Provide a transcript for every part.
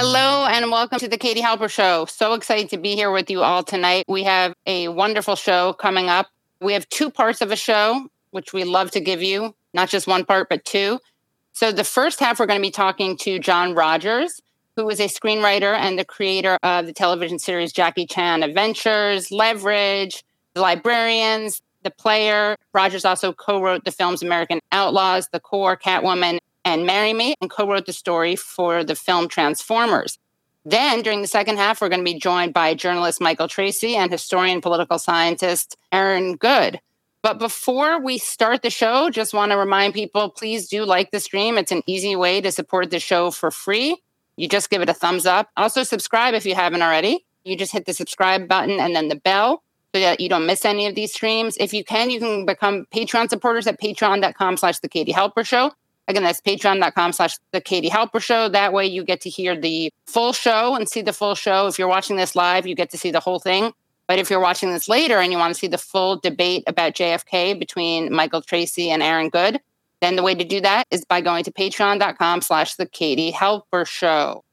Hello and welcome to the Katie Halper Show. So excited to be here with you all tonight. We have a wonderful show coming up. We have two parts of a show, which we love to give you, not just one part, but two. So, the first half, we're going to be talking to John Rogers, who is a screenwriter and the creator of the television series Jackie Chan Adventures, Leverage, The Librarians, The Player. Rogers also co wrote the films American Outlaws, The Core, Catwoman, and Marry Me, and co wrote the story for the film Transformers. Then, during the second half, we're going to be joined by journalist Michael Tracey and historian political scientist Aaron Good. But before we start the show, just want to remind people please do like the stream. It's an easy way to support the show for free. You just give it a thumbs up. Also, subscribe if you haven't already. You just hit the subscribe button and then the bell so that you don't miss any of these streams. If you can, you can become Patreon supporters at patreon.com slash the Katie Halper Show. Again, that's patreon.com slash the Katie Halper Show. That way you get to hear the full show and see the full show. If you're watching this live, you get to see the whole thing. But if you're watching this later and you want to see the full debate about JFK between Michael Tracey and Aaron Good, then the way to do that is by going to patreon.com slash the Katie Halper Show.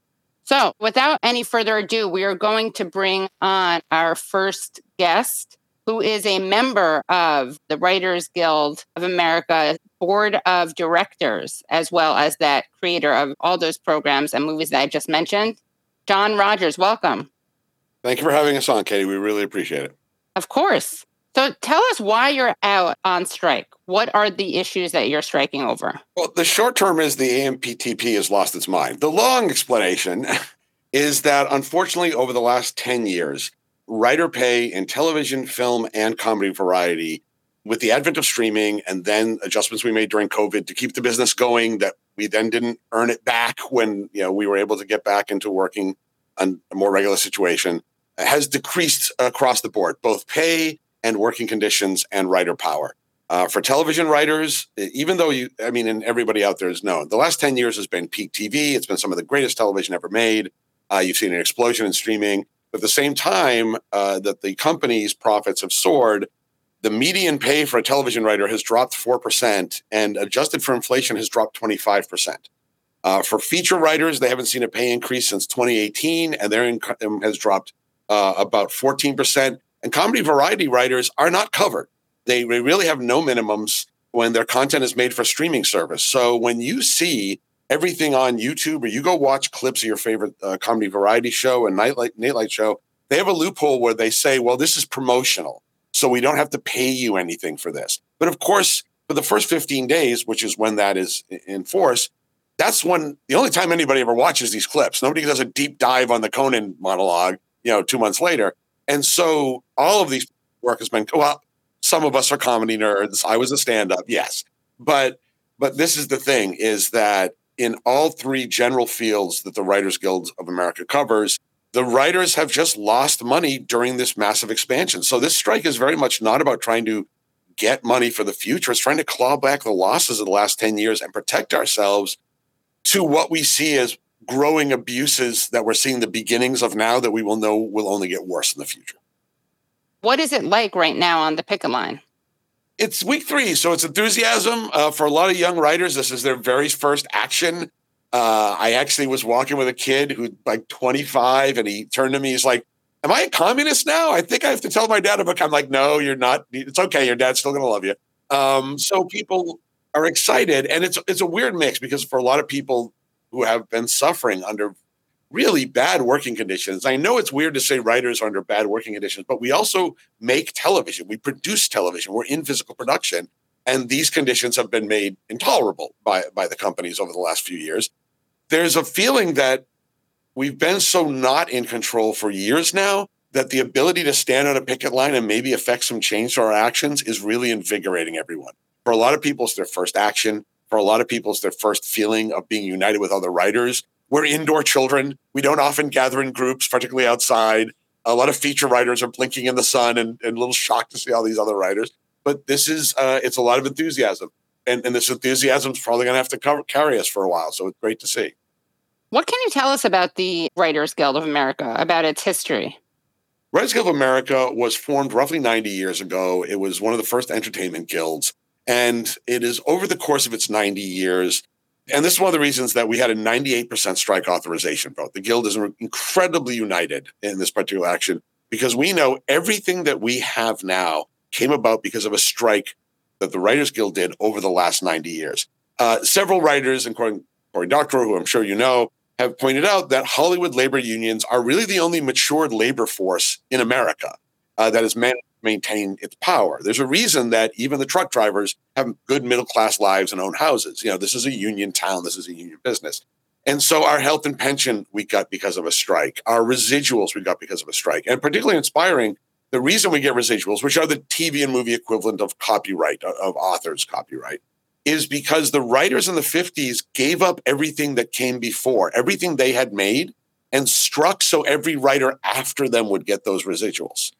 So without any further ado, we are going to bring on our first guest who is a member of the Writers Guild of America board of directors, as well as that creator of all those programs and movies that I just mentioned. John Rogers, welcome. Thank you for having us on, Katie. We really appreciate it. Of course. So tell us why you're out on strike. What are the issues that you're striking over? Well, the short term is the AMPTP has lost its mind. The long explanation is that unfortunately, over the last 10 years, writer pay in television, film, and comedy variety, with the advent of streaming and then adjustments we made during COVID to keep the business going, that we then didn't earn it back when you know we were able to get back into working on a more regular situation, has decreased across the board, both pay and working conditions and writer power. Uh, for television writers, even though you, I mean, and everybody out there has known, the last 10 years has been peak TV. It's been some of the greatest television ever made. Uh, you've seen an explosion in streaming. At the same time uh, that the company's profits have soared, the median pay for a television writer has dropped 4%, and adjusted for inflation has dropped 25%. Uh, for feature writers, they haven't seen a pay increase since 2018, and their income has dropped uh, about 14%. And comedy variety writers are not covered. They really have no minimums when their content is made for streaming service. So when you see everything on YouTube, or you go watch clips of your favorite uh, comedy variety show and nightlight nightlight show, they have a loophole where they say, "Well, this is promotional, so we don't have to pay you anything for this." But of course, for the first 15 days, which is when that is in force, that's when the only time anybody ever watches these clips. Nobody does a deep dive on the Conan monologue, you know, two months later. And so all of these work has been well. Some of us are comedy nerds. I was a stand-up, yes, but but this is the thing: is that in all three general fields that the Writers Guild of America covers, the writers have just lost money during this massive expansion. So this strike is very much not about trying to get money for the future. It's trying to claw back the losses of the last 10 years and protect ourselves to what we see as growing abuses that we're seeing the beginnings of now that we will know will only get worse in the future. What is it like right now on the picket line? It's week three, so it's enthusiasm uh, for a lot of young writers. This is their very first action. Uh, I actually was walking with a kid who like 25, and he turned to me. He's like, "Am I a communist now? I think I have to tell my dad about." I'm like, "No, you're not. It's okay. Your dad's still to love you." Um, so people are excited, and it's it's a weird mix because for a lot of people who have been suffering under really bad working conditions. I know it's weird to say writers are under bad working conditions, but we also make television. We produce television. We're in physical production. And these conditions have been made intolerable by, by the companies over the last few years. There's a feeling that we've been so not in control for years now that the ability to stand on a picket line and maybe affect some change to our actions is really invigorating everyone. For a lot of people, it's their first action. For For a lot of people, it's their first feeling of being united with other writers. We're indoor children. We don't often gather in groups, particularly outside. A lot of feature writers are blinking in the sun and, and a little shocked to see all these other writers. But this is, uh, it's a lot of enthusiasm. And, and this enthusiasm is probably going to have to cover, carry us for a while. So it's great to see. What can you tell us about the Writers Guild of America, about its history? Writers Guild of America was formed roughly 90 years ago. It was one of the first entertainment guilds. And it is over the course of its 90 years. And this is one of the reasons that we had a 98% strike authorization vote. The Guild is incredibly united in this particular action because we know everything that we have now came about because of a strike that the Writers Guild did over the last 90 years. Uh, several writers, including Cory Doctorow, who I'm sure you know, have pointed out that Hollywood labor unions are really the only matured labor force in America uh, that has managed maintain its power. There's a reason that even the truck drivers have good middle class lives and own houses. You know, this is a union town, this is a union business. And so our health and pension we got because of a strike, our residuals we got because of a strike. And particularly inspiring, the reason we get residuals, which are the TV and movie equivalent of copyright, uh, of authors' copyright, is because the writers in the 50s gave up everything that came before, everything they had made, and struck so every writer after them would get those residuals.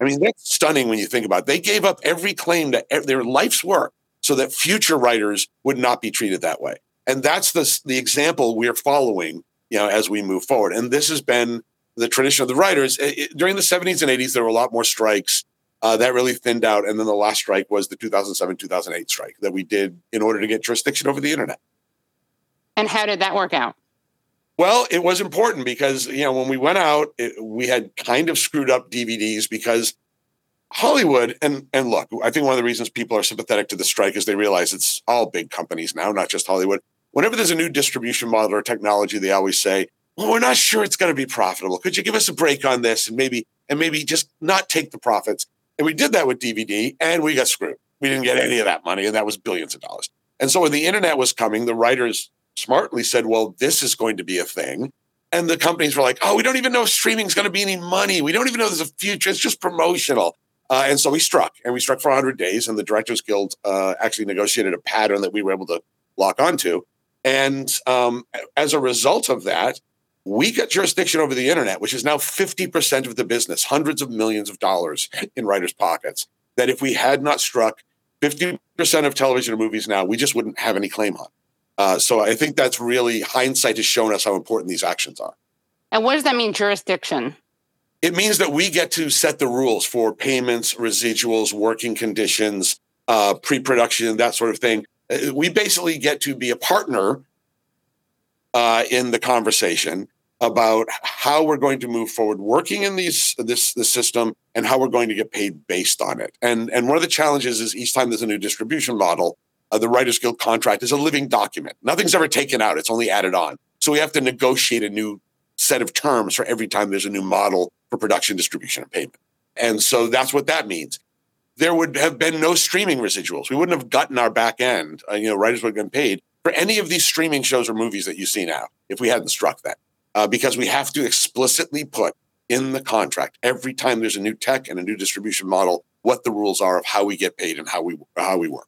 I mean, that's stunning when you think about it. They gave up every claim to their life's work so that future writers would not be treated that way. And that's the, the example we're following, you know, as we move forward. And this has been the tradition of the writers. It, during the 70s and 80s, there were a lot more strikes uh, that really thinned out. And then the last strike was the 2007 2008 strike that we did in order to get jurisdiction over the internet. And how did that work out? Well, it was important because, you know, when we went out, it, we had kind of screwed up DVDs because Hollywood, and, and look, I think one of the reasons people are sympathetic to the strike is they realize it's all big companies now, not just Hollywood. Whenever there's a new distribution model or technology, they always say, well, we're not sure it's going to be profitable. Could you give us a break on this and maybe and maybe just not take the profits? And we did that with DVD and we got screwed. We didn't get any of that money, and that was billions of dollars. And so when the internet was coming, the writers smartly said, well, this is going to be a thing. And the companies were like, oh, we don't even know if streaming is going to be any money. We don't even know there's a future. It's just promotional. Uh, and so we struck, and we struck for 100 days. And the Directors Guild uh, actually negotiated a pattern that we were able to lock onto. And um, as a result of that, we got jurisdiction over the internet, which is now 50% of the business, hundreds of millions of dollars in writers' pockets. That if we had not struck 50% of television and movies now, we just wouldn't have any claim on. Uh, so I think that's really hindsight has shown us how important these actions are. And what does that mean, jurisdiction? It means that we get to set the rules for payments, residuals, working conditions, uh, pre production, that sort of thing. Uh, we basically get to be a partner uh, in the conversation about how we're going to move forward working in these this the system and how we're going to get paid based on it. And and one of the challenges is each time there's a new distribution model, uh, the Writers Guild contract is a living document. Nothing's ever taken out; it's only added on. So we have to negotiate a new set of terms for every time there's a new model for production, distribution, and payment. And so that's what that means. There would have been no streaming residuals. We wouldn't have gotten our back end. Uh, you know, writers would have been paid for any of these streaming shows or movies that you see now if we hadn't struck that. Uh, because we have to explicitly put in the contract every time there's a new tech and a new distribution model what the rules are of how we get paid and how we how we work.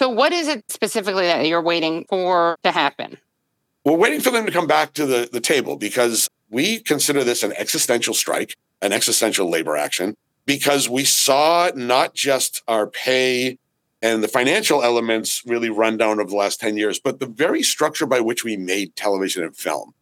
So what is it specifically that you're waiting for to happen? We're waiting for them to come back to the, the table because we consider this an existential strike, an existential labor action, because we saw not just our pay and the financial elements really run down over the last 10 years, but the very structure by which we made television and film.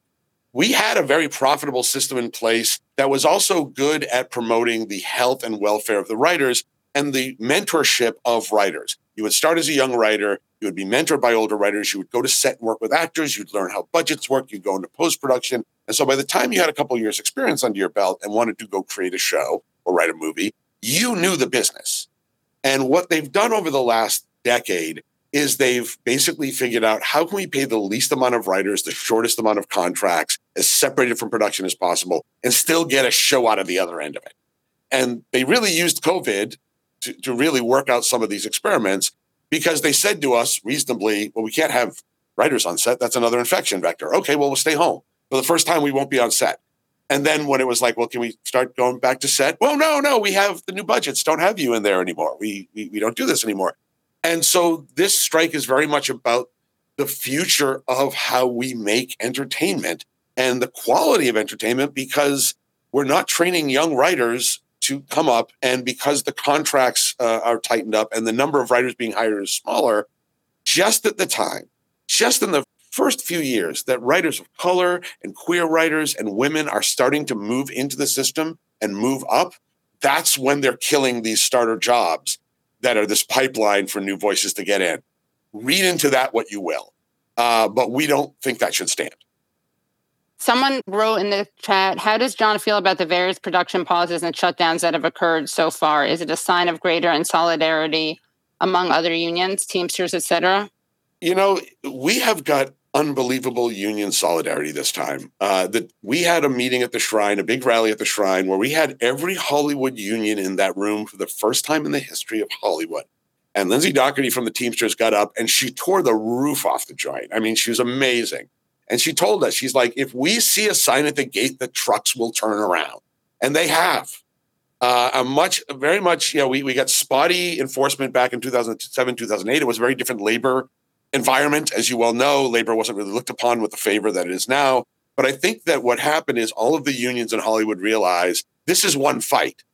We had a very profitable system in place that was also good at promoting the health and welfare of the writers and the mentorship of writers. You would start as a young writer, you would be mentored by older writers, you would go to set and work with actors, you'd learn how budgets work, you'd go into post production. And so by the time you had a couple years' experience under your belt and wanted to go create a show or write a movie, you knew the business. And what they've done over the last decade is they've basically figured out how can we pay the least amount of writers, the shortest amount of contracts, as separated from production as possible, and still get a show out of the other end of it. And they really used COVID to, to really work out some of these experiments because they said to us reasonably, well, we can't have writers on set. That's another infection vector. Okay, well, we'll stay home. For the first time, we won't be on set. And then when it was like, well, can we start going back to set? Well, no, no, we have the new budgets. Don't have you in there anymore. We, we, we don't do this anymore. And so this strike is very much about the future of how we make entertainment and the quality of entertainment because we're not training young writers to come up. And because the contracts uh, are tightened up and the number of writers being hired is smaller, just at the time, just in the first few years that writers of color and queer writers and women are starting to move into the system and move up, that's when they're killing these starter jobs that are this pipeline for new voices to get in. Read into that what you will. Uh, but we don't think that should stand. Someone wrote in the chat, how does John feel about the various production pauses and shutdowns that have occurred so far? Is it a sign of greater insolidarity among other unions, Teamsters, etc.? You know, we have got unbelievable union solidarity this time. Uh, that we had a meeting at the Shrine, a big rally at the Shrine, where we had every Hollywood union in that room for the first time in the history of Hollywood. And Lindsay Dougherty from the Teamsters got up and she tore the roof off the joint. I mean, she was amazing. And she told us, she's like, if we see a sign at the gate, the trucks will turn around. And they have. Uh, a much, very much, you know, we, we got spotty enforcement back in 2007, 2008. It was a very different labor environment. As you well know, labor wasn't really looked upon with the favor that it is now. But I think that what happened is all of the unions in Hollywood realized this is one fight.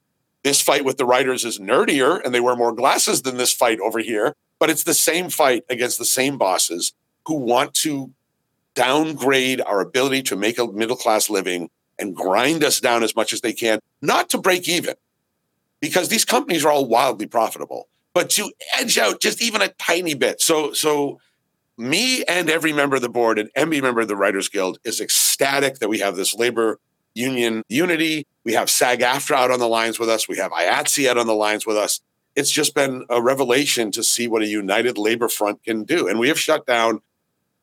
This fight with the writers is nerdier and they wear more glasses than this fight over here, but it's the same fight against the same bosses who want to downgrade our ability to make a middle class living and grind us down as much as they can, not to break even, because these companies are all wildly profitable but to edge out just even a tiny bit. So, so me and every member of the board and every member of the Writers Guild is ecstatic that we have this labor union unity. We have SAG AFTRA out on the lines with us. We have IATSE out on the lines with us. It's just been a revelation to see what a united labor front can do. And we have shut down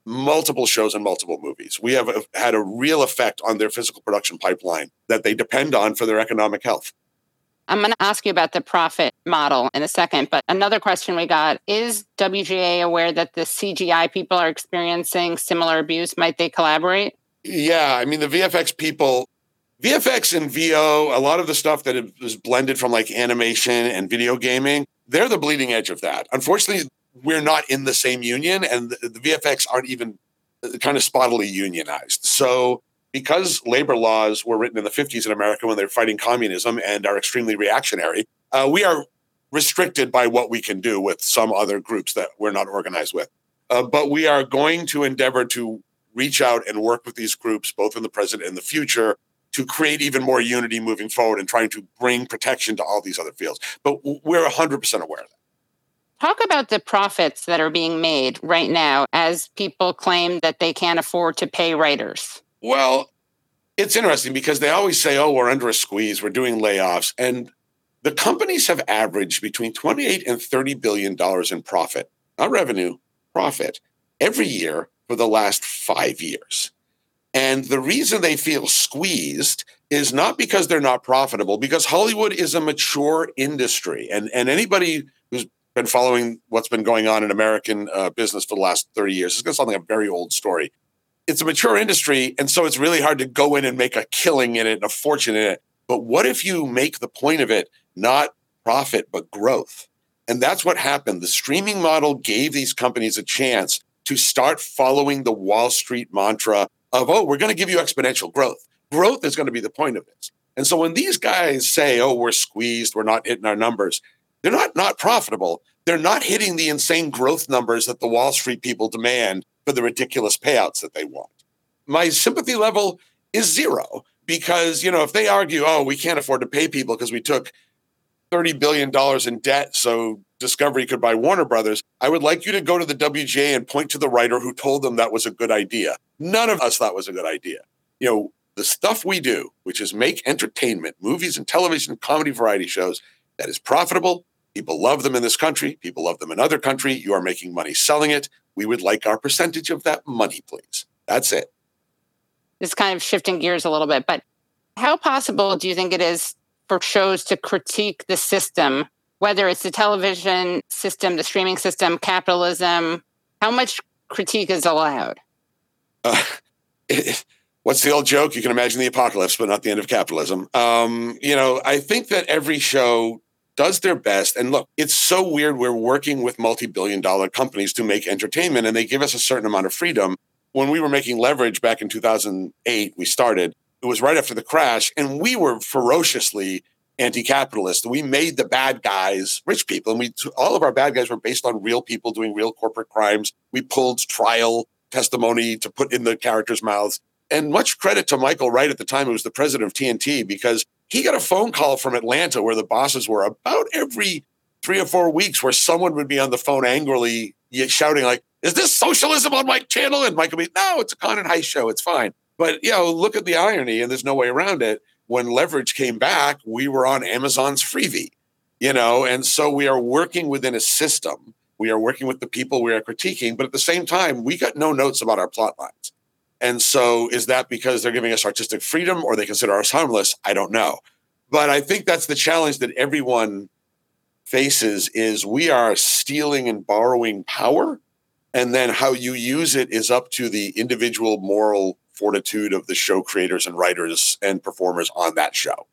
multiple shows and multiple movies. We have had a real effect on their physical production pipeline that they depend on for their economic health. I'm going to ask you about the profit model in a second, but another question we got is WGA aware that the CGI people are experiencing similar abuse? Might they collaborate? Yeah, I mean, the VFX people, VFX and VO, a lot of the stuff that is blended from like animation and video gaming, they're the bleeding edge of that. Unfortunately, we're not in the same union, and the, the VFX aren't even uh, kind of spottily unionized. So because labor laws were written in the 50s in America when they're fighting communism and are extremely reactionary, uh, we are restricted by what we can do with some other groups that we're not organized with. Uh, but we are going to endeavor to reach out and work with these groups, both in the present and the future, to create even more unity moving forward and trying to bring protection to all these other fields. But we're 100% aware of that. Talk about the profits that are being made right now as people claim that they can't afford to pay writers. Well, it's interesting because they always say, oh, we're under a squeeze, we're doing layoffs. And the companies have averaged between 28 and 30 billion dollars in profit, not revenue, profit, every year for the last five years. And the reason they feel squeezed is not because they're not profitable, because Hollywood is a mature industry. And, and anybody been following what's been going on in American uh, business for the last 30 years is going to sound like a very old story it's a mature industry. And so it's really hard to go in and make a killing in it and a fortune in it. But what if you make the point of it not profit, but growth? And that's what happened. The streaming model gave these companies a chance to start following the Wall Street mantra of, oh, we're going to give you exponential growth. Growth is going to be the point of this. And so when these guys say, oh, we're squeezed, we're not hitting our numbers, they're not not profitable. They're not hitting the insane growth numbers that the Wall Street people demand for the ridiculous payouts that they want. My sympathy level is zero because, you know, if they argue, oh, we can't afford to pay people because we took $30 billion in debt so Discovery could buy Warner Brothers, I would like you to go to the WGA and point to the writer who told them that was a good idea. None of us thought was a good idea. You know, the stuff we do, which is make entertainment, movies and television, comedy variety shows that is profitable. People love them in this country. People love them in other country. You are making money selling it. We would like our percentage of that money, please. That's it. It's kind of shifting gears a little bit, but how possible do you think it is for shows to critique the system, whether it's the television system, the streaming system, capitalism? How much critique is allowed? Uh, it, what's the old joke? You can imagine the apocalypse, but not the end of capitalism. Um, you know, I think that every show does their best. And look, it's so weird. We're working with multi billion dollar companies to make entertainment, and they give us a certain amount of freedom. When we were making leverage back in 2008, we started, it was right after the crash, and we were ferociously anti-capitalist. We made the bad guys rich people, and we all of our bad guys were based on real people doing real corporate crimes. We pulled trial testimony to put in the characters' mouths. And much credit to Michael Wright at the time, who was the president of TNT, because he got a phone call from Atlanta where the bosses were about every three or four weeks, where someone would be on the phone angrily shouting like, "Is this socialism on my channel?" And Michael would be, "No, it's a con and show. It's fine." But you know, look at the irony, and there's no way around it. When leverage came back, we were on Amazon's Freevee, you know, and so we are working within a system. We are working with the people we are critiquing, but at the same time, we got no notes about our plot lines. And so, is that because they're giving us artistic freedom or they consider us harmless? I don't know. But I think that's the challenge that everyone faces is we are stealing and borrowing power and then how you use it is up to the individual moral fortitude of the show creators and writers and performers on that show.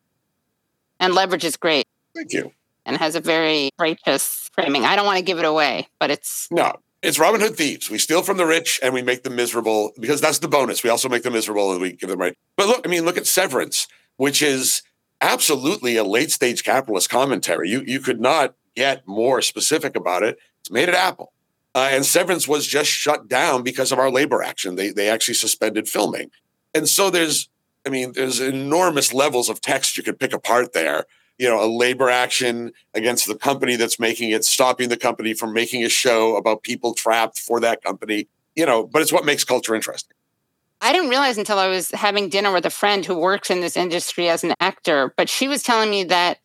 And leverage is great. Thank you. And has a very righteous framing. I don't want to give it away, but it's no, it's Robin Hood thieves. We steal from the rich and we make them miserable because that's the bonus. We also make them miserable and we give them right. But look, I mean, look at Severance, which is absolutely a late stage capitalist commentary. You you could not get more specific about it. It's made at Apple. Uh, and Severance was just shut down because of our labor action. They they actually suspended filming. And so there's I mean, there's enormous levels of text you could pick apart there you know, a labor action against the company that's making it, stopping the company from making a show about people trapped for that company, you know, but it's what makes culture interesting. I didn't realize until I was having dinner with a friend who works in this industry as an actor, but she was telling me that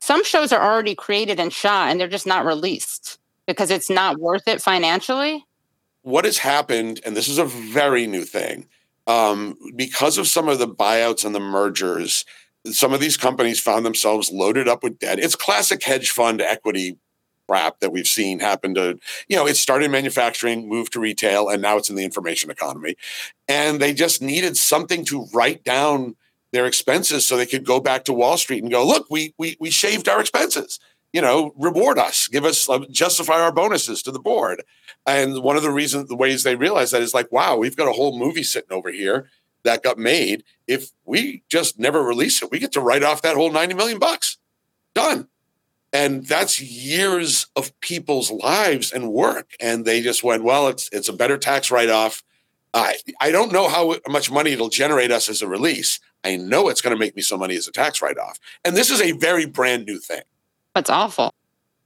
some shows are already created and shot and they're just not released because it's not worth it financially. What has happened, and this is a very new thing, um, because of some of the buyouts and the mergers, some of these companies found themselves loaded up with debt. It's classic hedge fund equity crap that we've seen happen to, you know, it started manufacturing, moved to retail, and now it's in the information economy. And they just needed something to write down their expenses so they could go back to Wall Street and go, look, we we we shaved our expenses. You know, reward us, give us uh, justify our bonuses to the board. And one of the reasons, the ways they realize that is like, wow, we've got a whole movie sitting over here that got made. If we just never release it, we get to write off that whole 90 million bucks. Done. And that's years of people's lives and work. And they just went, well, it's it's a better tax write-off. I I don't know how much money it'll generate us as a release. I know it's going to make me some money as a tax write-off. And this is a very brand new thing. That's awful.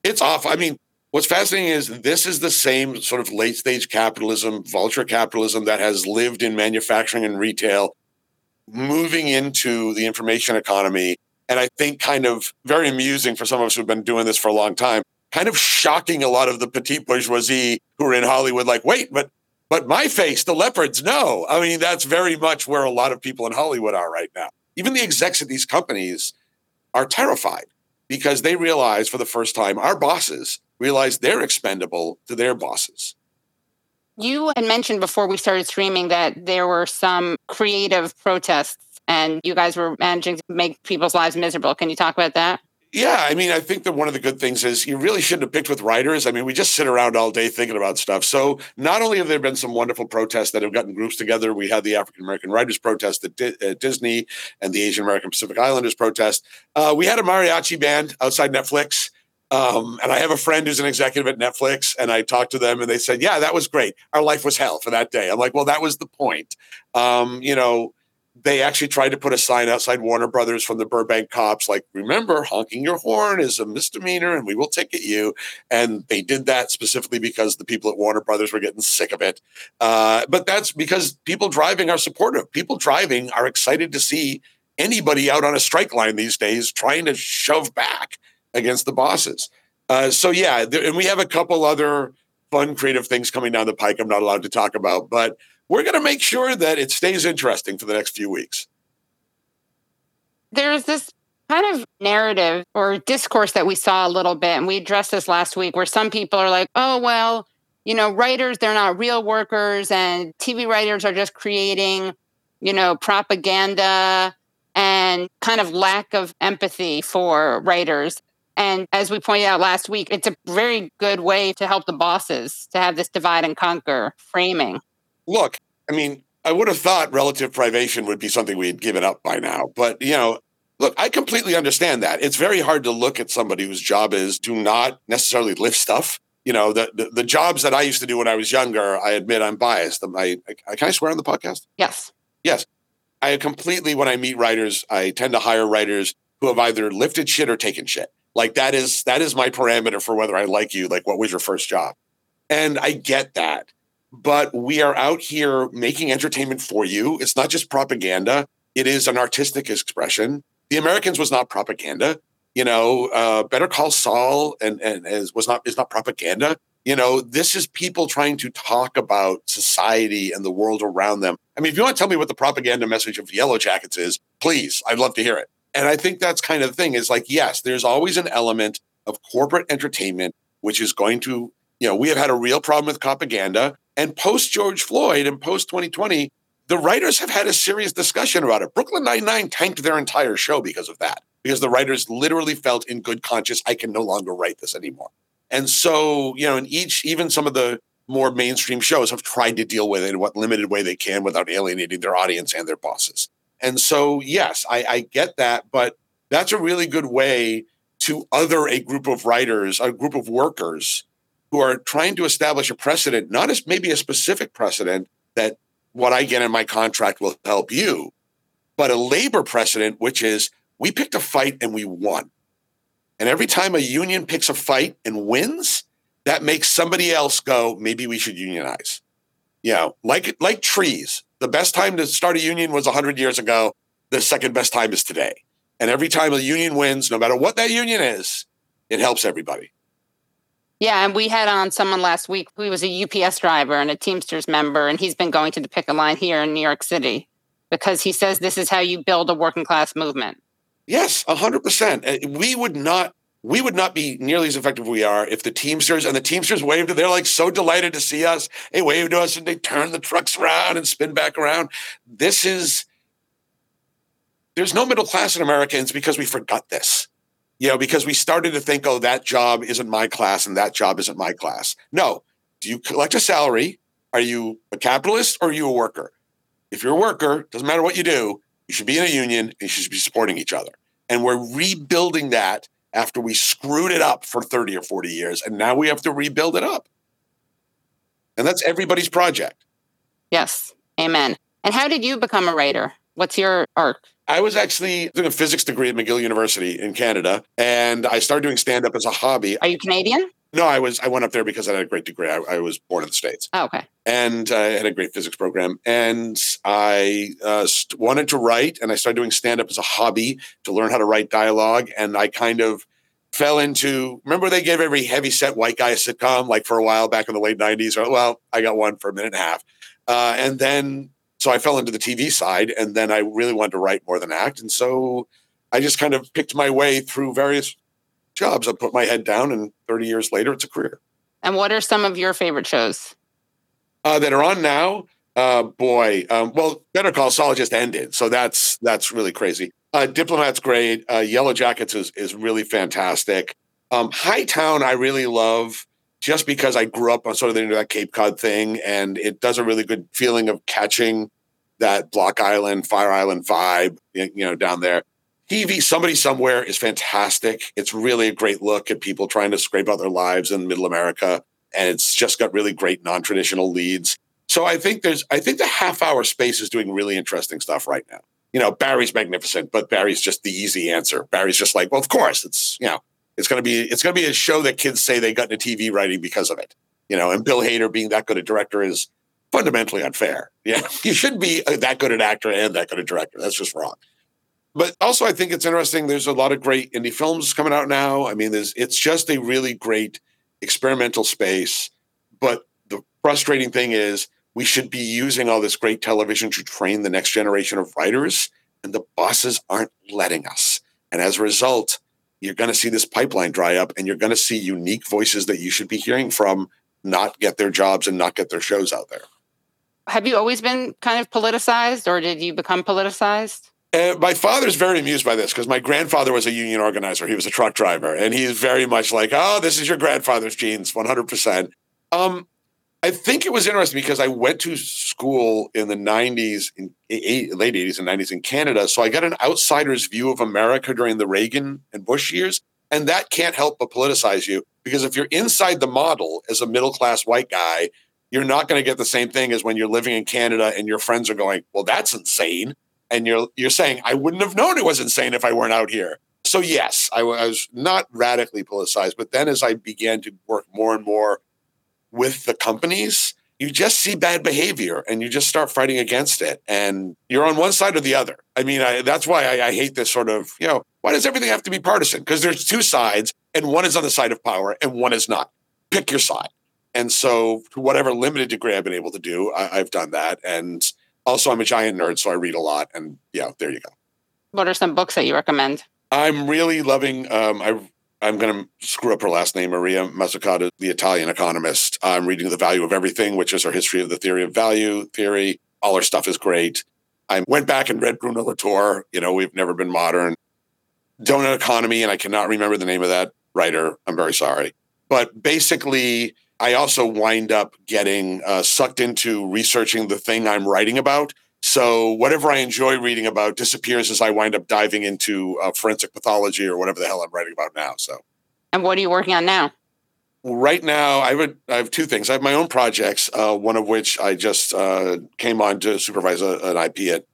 It's awful. I mean, What's fascinating is this is the same sort of late stage capitalism, vulture capitalism that has lived in manufacturing and retail, moving into the information economy. And I think kind of very amusing for some of us who've been doing this for a long time, kind of shocking a lot of the petite bourgeoisie who are in Hollywood, like, wait, but but my face, the leopards, no. I mean, that's very much where a lot of people in Hollywood are right now. Even the execs of these companies are terrified because they realize for the first time our bosses realize they're expendable to their bosses. You had mentioned before we started streaming that there were some creative protests and you guys were managing to make people's lives miserable. Can you talk about that? Yeah, I mean, I think that one of the good things is you really shouldn't have picked with writers. I mean, we just sit around all day thinking about stuff. So, not only have there been some wonderful protests that have gotten groups together, we had the African American Writers protest at, at, Disney and the Asian American Pacific Islanders protest. Uh, we had a mariachi band outside Netflix. Um, and I have a friend who's an executive at Netflix, and I talked to them, and they said, "Yeah, that was great. Our life was hell for that day." I'm like, "Well, that was the point." Um, you know, they actually tried to put a sign outside Warner Brothers from the Burbank cops, like, "Remember, honking your horn is a misdemeanor, and we will ticket you." And they did that specifically because the people at Warner Brothers were getting sick of it. Uh, but that's because people driving are supportive. People driving are excited to see anybody out on a strike line these days trying to shove back against the bosses. Uh, so yeah, there, and we have a couple other fun, creative things coming down the pike. I'm not allowed to talk about, but we're going to make sure that it stays interesting for the next few weeks. There's this kind of narrative or discourse that we saw a little bit, and we addressed this last week, where some people are like, "Oh well." You know, writers, they're not real workers, and TV writers are just creating, you know, propaganda and kind of lack of empathy for writers. And as we pointed out last week, it's a very good way to help the bosses to have this divide and conquer framing. Look, I mean, I would have thought relative privation would be something we had given up by now. But, you know, look, I completely understand that. It's very hard to look at somebody whose job is to not necessarily lift stuff. You know, the, the, the jobs that I used to do when I was younger, I admit I'm biased. I, I, can I swear on the podcast? Yes. Yes. I completely, when I meet writers, I tend to hire writers who have either lifted shit or taken shit. Like that is that is my parameter for whether I like you. Like, what was your first job? And I get that but we are out here making entertainment for you. It's not just propaganda, it is an artistic expression. The Americans was not propaganda. You know, uh, Better Call Saul and, and is, was not is not propaganda. You know, this is people trying to talk about society and the world around them. I mean, if you want to tell me what the propaganda message of Yellow Jackets is, please, I'd love to hear it. And I think that's kind of the thing is like, yes, there's always an element of corporate entertainment, which is going to, you know, we have had a real problem with propaganda. And post George Floyd and post 2020, the writers have had a serious discussion about it. Brooklyn Nine-Nine tanked their entire show because of that, because the writers literally felt in good conscience, I can no longer write this anymore. And so, you know, in each, even some of the more mainstream shows have tried to deal with it in what limited way they can without alienating their audience and their bosses. And so, yes, I, I get that, but that's a really good way to other a group of writers, a group of workers who are trying to establish a precedent, not as maybe a specific precedent that what I get in my contract will help you, but a labor precedent, which is we picked a fight and we won. And every time a union picks a fight and wins, that makes somebody else go, maybe we should unionize. You know, like like trees. The best time to start a union was 100 years ago. The second best time is today. And every time a union wins, no matter what that union is, it helps everybody. Yeah, and we had on someone last week who was a UPS driver and a Teamsters member, and he's been going to the picket line here in New York City because he says this is how you build a working class movement. Yes, hundred percent. Uh, we would not we would not be nearly as effective as we are if the Teamsters and the Teamsters waved. They're like so delighted to see us. They wave to us and they turn the trucks around and spin back around. This is there's no middle class in America. It's because we forgot this you know, because we started to think, oh, that job isn't my class and that job isn't my class. No. Do you collect a salary? Are you a capitalist or are you a worker? If you're a worker, doesn't matter what you do, you should be in a union and you should be supporting each other. And we're rebuilding that after we screwed it up for 30 or 40 years. And now we have to rebuild it up. And that's everybody's project. Yes. Amen. And how did you become a writer? What's your arc? I was actually doing a physics degree at McGill University in Canada, and I started doing stand up as a hobby. Are you Canadian? No, I was. I went up there because I had a great degree. I, I was born in the states. Oh, okay. And I had a great physics program, and I uh, st- wanted to write, and I started doing stand up as a hobby to learn how to write dialogue, and I kind of fell into. Remember, they gave every heavy set white guy a sitcom like for a while back in the late '90s. Or, well, I got one for a minute and a half, uh, and then so I fell into the TV side, and then I really wanted to write more than act, and so I just kind of picked my way through various jobs. I put my head down, and 30 years later, it's a career. And what are some of your favorite shows uh, that are on now? Uh, boy, um, well, Better Call Saul just ended, so that's that's really crazy. Uh, Diplomat's great. Uh, Yellow Jackets is is really fantastic. Um, Hightown, I really love just because I grew up on sort of the into that Cape Cod thing, and it does a really good feeling of catching that Block Island, Fire Island vibe, you know, down there. TV, Somebody Somewhere is fantastic. It's really a great look at people trying to scrape out their lives in middle America. And it's just got really great non traditional leads. So I think there's, I think the half hour space is doing really interesting stuff right now. You know, Barry's magnificent, but Barry's just the easy answer. Barry's just like, well, of course, it's, you know, it's to be it's to be a show that kids say they got into TV writing because of it. You know, and Bill Hader being that good a director is fundamentally unfair. Yeah, you shouldn't be uh, that good an actor and that good a director. That's just wrong. But also, I think it's interesting. There's a lot of great indie films coming out now. I mean, there's it's just a really great experimental space. But the frustrating thing is, we should be using all this great television to train the next generation of writers, and the bosses aren't letting us. And as a result, you're going to see this pipeline dry up and you're going to see unique voices that you should be hearing from not get their jobs and not get their shows out there. Have you always been kind of politicized or did you become politicized? And my father's very amused by this because my grandfather was a union organizer. He was a truck driver, and he's very much like, "Oh, this is your grandfather's genes, one hundred percent." Um, I think it was interesting because I went to school in the '90s, in late '80s and '90s in Canada, so I got an outsider's view of America during the Reagan and Bush years, and that can't help but politicize you because if you're inside the model as a middle class white guy, you're not going to get the same thing as when you're living in Canada and your friends are going, "Well, that's insane." And you're you're saying I wouldn't have known it was insane if I weren't out here. So yes, I was not radically politicized, but then as I began to work more and more with the companies, you just see bad behavior and you just start fighting against it, and you're on one side or the other. I mean, I, that's why I, I hate this sort of you know why does everything have to be partisan? Because there's two sides, and one is on the side of power, and one is not. Pick your side. And so, to whatever limited degree I've been able to do, I, I've done that, and also, I'm a giant nerd, so I read a lot. And yeah, there you go. What are some books that you recommend? I'm really loving. Um, I I'm going to screw up her last name, Maria Mazzucato, the Italian economist. I'm reading The Value of Everything, which is her history of the theory of value theory. All her stuff is great. I went back and read Bruno Latour. You know, we've never been modern. Donut Economy, and I cannot remember the name of that writer. I'm very sorry. But basically, I also wind up getting uh, sucked into researching the thing I'm writing about. So whatever I enjoy reading about disappears as I wind up diving into uh, forensic pathology or whatever the hell I'm writing about now. So, and what are you working on now? Right now, I would I have two things. I have my own projects. Uh, one of which I just uh, came on to supervise a, an IP at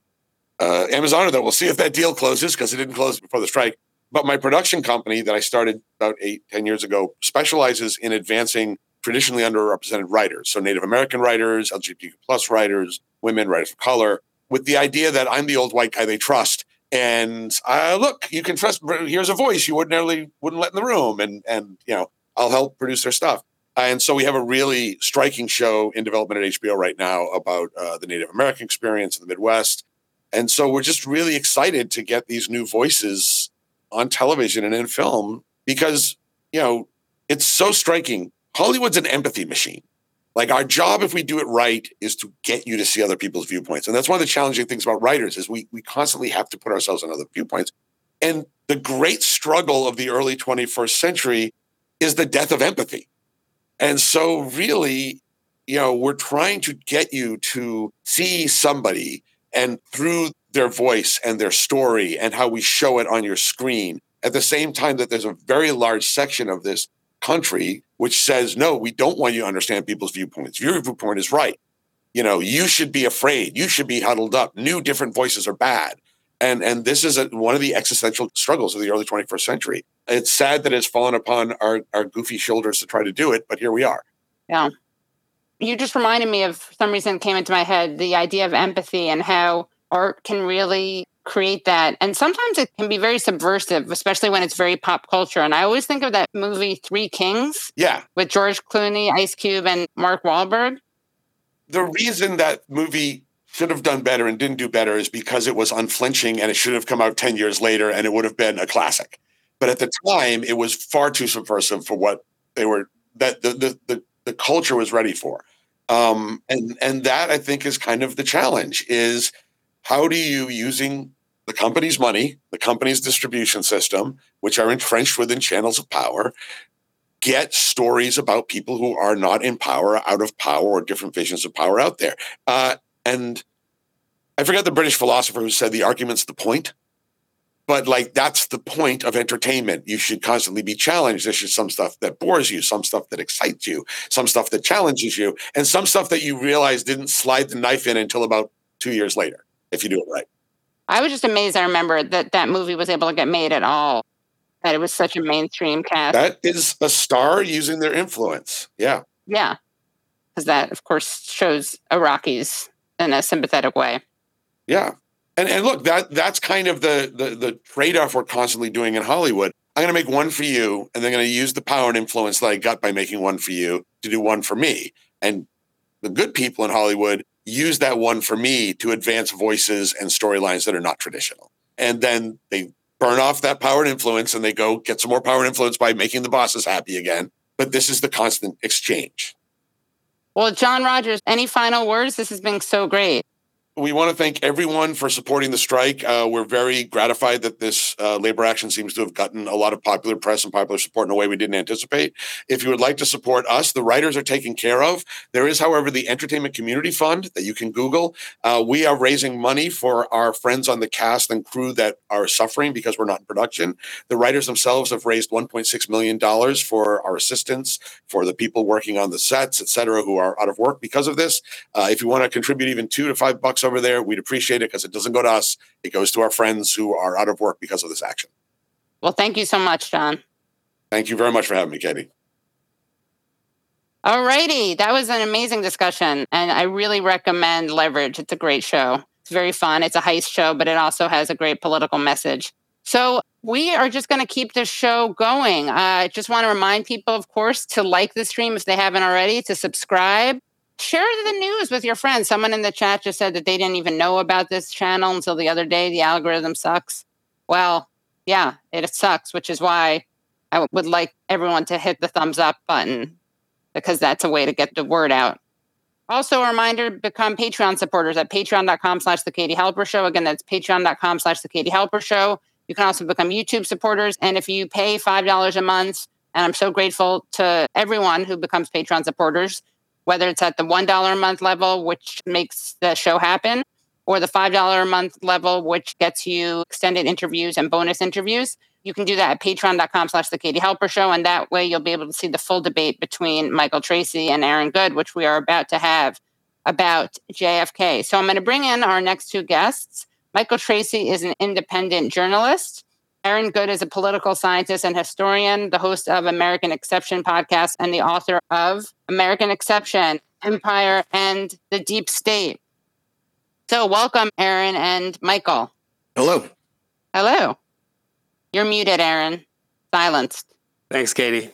uh, Amazon. That we'll see if that deal closes because it didn't close before the strike. But my production company that I started about eight ten years ago specializes in advancing traditionally underrepresented writers. So Native American writers, LGBTQ plus writers, women, writers of color, with the idea that I'm the old white guy they trust. And uh, look, you can trust. Here's a voice you ordinarily wouldn't let in the room, and and you know I'll help produce their stuff. And so we have a really striking show in development at HBO right now about uh, the Native American experience in the Midwest. And so we're just really excited to get these new voices on television and in film because you know it's so striking Hollywood's an empathy machine. Like our job, if we do it right, is to get you to see other people's viewpoints. And that's one of the challenging things about writers is we we constantly have to put ourselves in other viewpoints. And the great struggle of the early 21st century is the death of empathy. And so really, you know, we're trying to get you to see somebody and through their voice and their story and how we show it on your screen at the same time that there's a very large section of this country which says, no, we don't want you to understand people's viewpoints. Your viewpoint is right. You know, you should be afraid. You should be huddled up. New different voices are bad. And, and this is a, one of the existential struggles of the early 21st century. It's sad that it's fallen upon our, our goofy shoulders to try to do it, but here we are. Yeah. You just reminded me of, some reason, came into my head the idea of empathy and how art can really create that. And sometimes it can be very subversive, especially when it's very pop culture. And I always think of that movie Three Kings. Yeah. With George Clooney, Ice Cube, and Mark Wahlberg. The reason that movie should have done better and didn't do better is because it was unflinching and it should have come out 10 years later and it would have been a classic. But at the time, it was far too subversive for what they were that the the the, the culture was ready for. Um, and and that I think is kind of the challenge is how do you using the company's money, the company's distribution system, which are entrenched within channels of power, get stories about people who are not in power, out of power, or different visions of power out there. Uh, and I forget the British philosopher who said the argument's the point. But like that's the point of entertainment. You should constantly be challenged. There should some stuff that bores you, some stuff that excites you, some stuff that challenges you, and some stuff that you realize didn't slide the knife in until about two years later, if you do it right. I was just amazed. I remember that that movie was able to get made at all. That it was such a mainstream cast. That is a star using their influence. Yeah. Yeah. Because that, of course, shows Iraqis in a sympathetic way. Yeah. And and look, that that's kind of the the, the trade-off we're constantly doing in Hollywood. I'm going to make one for you, and they're going to use the power and influence that I got by making one for you to do one for me. And the good people in Hollywood use that one for me to advance voices and storylines that are not traditional. And then they burn off that power and influence and they go get some more power and influence by making the bosses happy again. But this is the constant exchange. Well, John Rogers, any final words? This has been so great. We want to thank everyone for supporting the strike. Uh, we're very gratified that this uh, labor action seems to have gotten a lot of popular press and popular support in a way we didn't anticipate. If you would like to support us, the writers are taken care of. There is, however, the Entertainment Community Fund that you can Google. Uh, we are raising money for our friends on the cast and crew that are suffering because we're not in production. The writers themselves have raised $1.6 million for our assistants, for the people working on the sets, et cetera, who are out of work because of this. Uh, if you want to contribute even two to five bucks over there. We'd appreciate it because it doesn't go to us. It goes to our friends who are out of work because of this action. Well, thank you so much, John. Thank you very much for having me, Katie. All righty. That was an amazing discussion. And I really recommend Leverage. It's a great show. It's very fun. It's a heist show, but it also has a great political message. So we are just going to keep this show going. I uh, just want to remind people, of course, to like the stream if they haven't already, to subscribe, share the news with your friends. Someone in the chat just said that they didn't even know about this channel until the other day. The algorithm sucks. Well, yeah, it sucks, which is why I would like everyone to hit the thumbs up button because that's a way to get the word out. Also, a reminder, become Patreon supporters at patreon.com slash the Katie Halper Show. Again, that's patreon.com slash the Katie Halper Show. You can also become YouTube supporters. And if you pay $5 a month, and I'm so grateful to everyone who becomes Patreon supporters, whether it's at the $1 a month level, which makes the show happen, or the $5 a month level, which gets you extended interviews and bonus interviews. You can do that at patreon.com slash the Katie Halper Show. And that way you'll be able to see the full debate between Michael Tracey and Aaron Good, which we are about to have about JFK. So I'm going to bring in our next two guests. Michael Tracey is an independent journalist. Aaron Good is a political scientist and historian, the host of American Exception podcast, and the author of American Exception, Empire, and the Deep State. So, welcome, Aaron and Michael. Hello. Hello. You're muted, Aaron. Silenced. Thanks, Katie.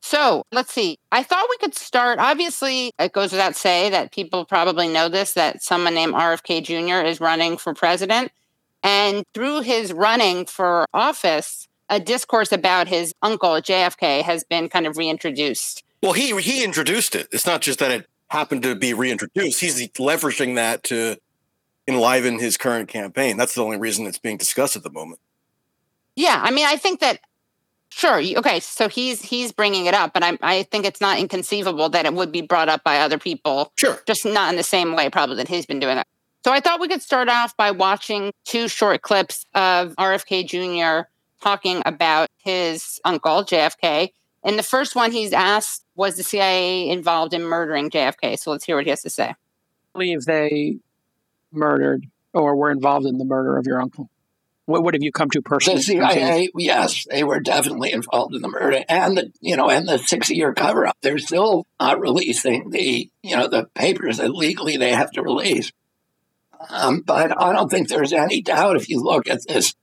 So let's see. I thought we could start. Obviously, it goes without say that people probably know this that someone named RFK Jr. is running for president. And through his running for office, a discourse about his uncle JFK has been kind of reintroduced. Well, he he introduced it. It's not just that it happened to be reintroduced. He's leveraging that to enliven his current campaign. That's the only reason it's being discussed at the moment. Yeah, I mean, I think that sure. Okay, so he's he's bringing it up, but I I think it's not inconceivable that it would be brought up by other people. Sure, just not in the same way probably that he's been doing it. So I thought we could start off by watching two short clips of RFK Jr. talking about his uncle, JFK. In the first one, he's asked, Was the CIA involved in murdering JFK? So let's hear what he has to say. I believe they murdered or were involved in the murder of your uncle. What, what have you come to personally? The CIA, yes, they were definitely involved in the murder and the you know and the six year cover up. They're still not releasing the you know the papers that legally they have to release. Um, but I don't think there's any doubt if you look at this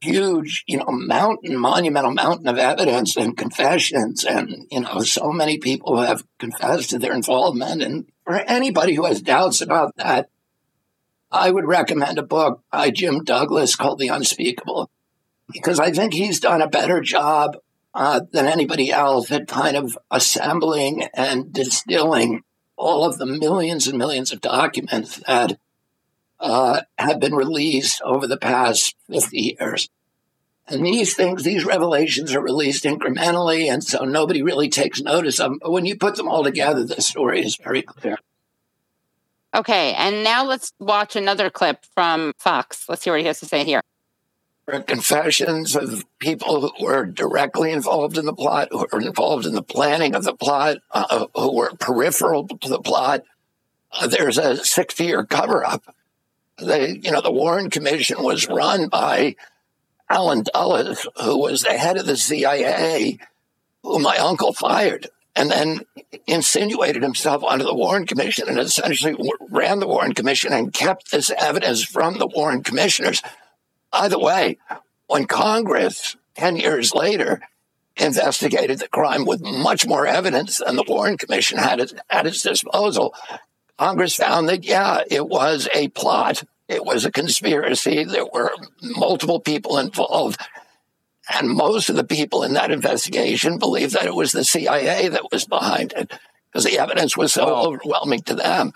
huge, you know, mountain, monumental mountain of evidence and confessions, and you know, so many people have confessed to their involvement. And for anybody who has doubts about that, I would recommend a book by Jim Douglass called The Unspeakable, because I think he's done a better job uh, than anybody else at kind of assembling and distilling all of the millions and millions of documents that uh, have been released over the past 50 years. And these things, these revelations are released incrementally, and so nobody really takes notice of them. But when you put them all together, the story is very clear. Okay, and now let's watch another clip from Fox. Let's hear what he has to say here. Confessions of people who were directly involved in the plot, who were involved in the planning of the plot, uh, who were peripheral to the plot. Uh, there's a 60 year cover up the you know the Warren Commission was run by Allen Dulles, who was the head of the CIA, who my uncle fired, and then insinuated himself onto the Warren Commission and essentially ran the Warren Commission and kept this evidence from the Warren commissioners. By the way, when Congress ten years later investigated the crime with much more evidence than the Warren Commission had at its disposal, Congress found that, yeah, it was a plot. It was a conspiracy. There were multiple people involved. And most of the people in that investigation believed that it was the CIA that was behind it because the evidence was so overwhelming to them.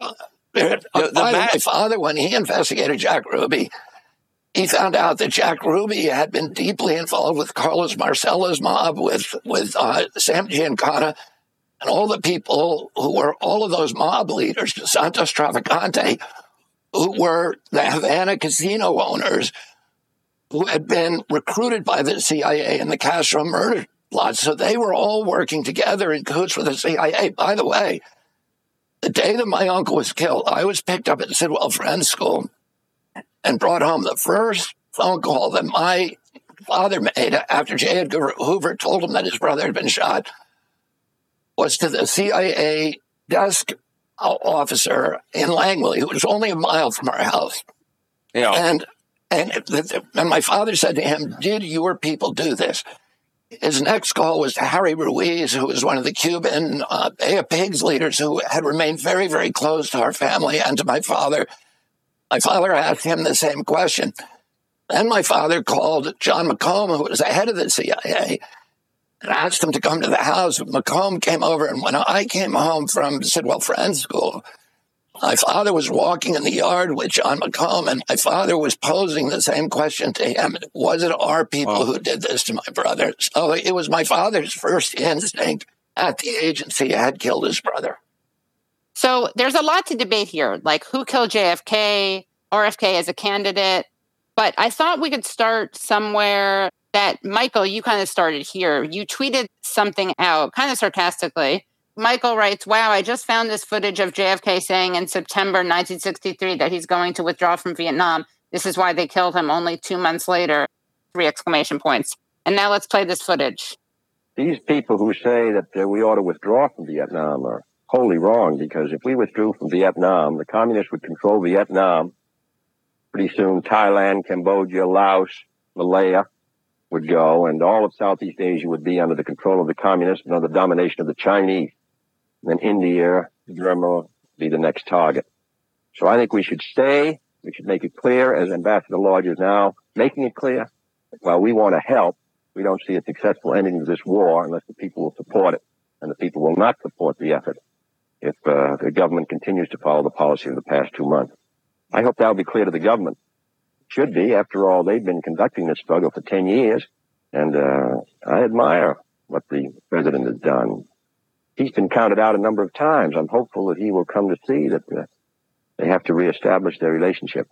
Uh, by my father, when he investigated Jack Ruby, he found out that Jack Ruby had been deeply involved with Carlos Marcello's mob, with with uh, Sam Giancana, and all the people who were all of those mob leaders, Santos Trafficante, who were the Havana casino owners, who had been recruited by the CIA in the Castro murder plot. So they were all working together in cahoots with the CIA. By the way, the day that my uncle was killed, I was picked up at Sidwell Friends School and brought home the first phone call that my father made after J. Edgar Hoover told him that his brother had been shot was to the CIA desk officer in Langley, who was only a mile from our house. Yeah. And and, and my father said to him, Did your people do this? His next call was to Harry Ruiz, who was one of the Cuban uh, Bay of Pigs leaders who had remained very, very close to our family and to my father. My father asked him the same question. Then my father called John McCone, who was the head of the CIA, and asked him to come to the house. McCone came over, and when I came home from Sidwell Friends School, my father was walking in the yard with John McCone, and my father was posing the same question to him. Was it our people oh. who did this to my brother? So it was my father's first instinct at the agency had killed his brother. So there's a lot to debate here, like who killed JFK, RFK as a candidate. But I thought we could start somewhere that, Michael, you kind of started here. You tweeted something out kind of sarcastically. Michael writes, Wow, I just found this footage of JFK saying in September 1963 that he's going to withdraw from Vietnam. This is why they killed him only two months later. Three exclamation points. And now let's play this footage. These people who say that uh, we ought to withdraw from Vietnam are wholly wrong because if we withdrew from Vietnam, the communists would control Vietnam. Pretty soon, Thailand, Cambodia, Laos, Malaya would go, and all of Southeast Asia would be under the control of the communists and under the domination of the Chinese. And then India, Burma, be the next target. So I think we should stay. We should make it clear, as Ambassador Lodge is now making it clear. While we want to help, we don't see a successful ending to this war unless the people will support it. And the people will not support the effort if uh, the government continues to follow the policy of the past two months. I hope that will be clear to the government. Should be. After all, they've been conducting this struggle for 10 years. And uh, I admire what the president has done he's been counted out a number of times. I'm hopeful that he will come to see that uh, they have to reestablish their relationship.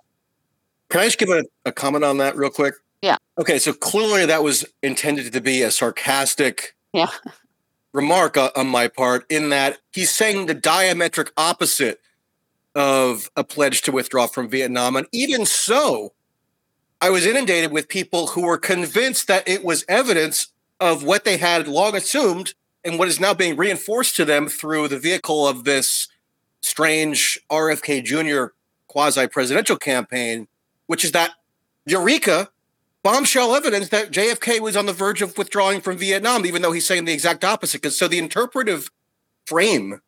Can I just give a, a comment on that real quick? Yeah. Okay, so clearly that was intended to be a sarcastic yeah. remark on my part, in that he's saying the diametric opposite of a pledge to withdraw from Vietnam. And even so, I was inundated with people who were convinced that it was evidence of what they had long assumed and what is now being reinforced to them through the vehicle of this strange RFK Jr. quasi presidential campaign, which is that Eureka bombshell evidence that JFK was on the verge of withdrawing from Vietnam, even though he's saying the exact opposite. Because so the interpretive frame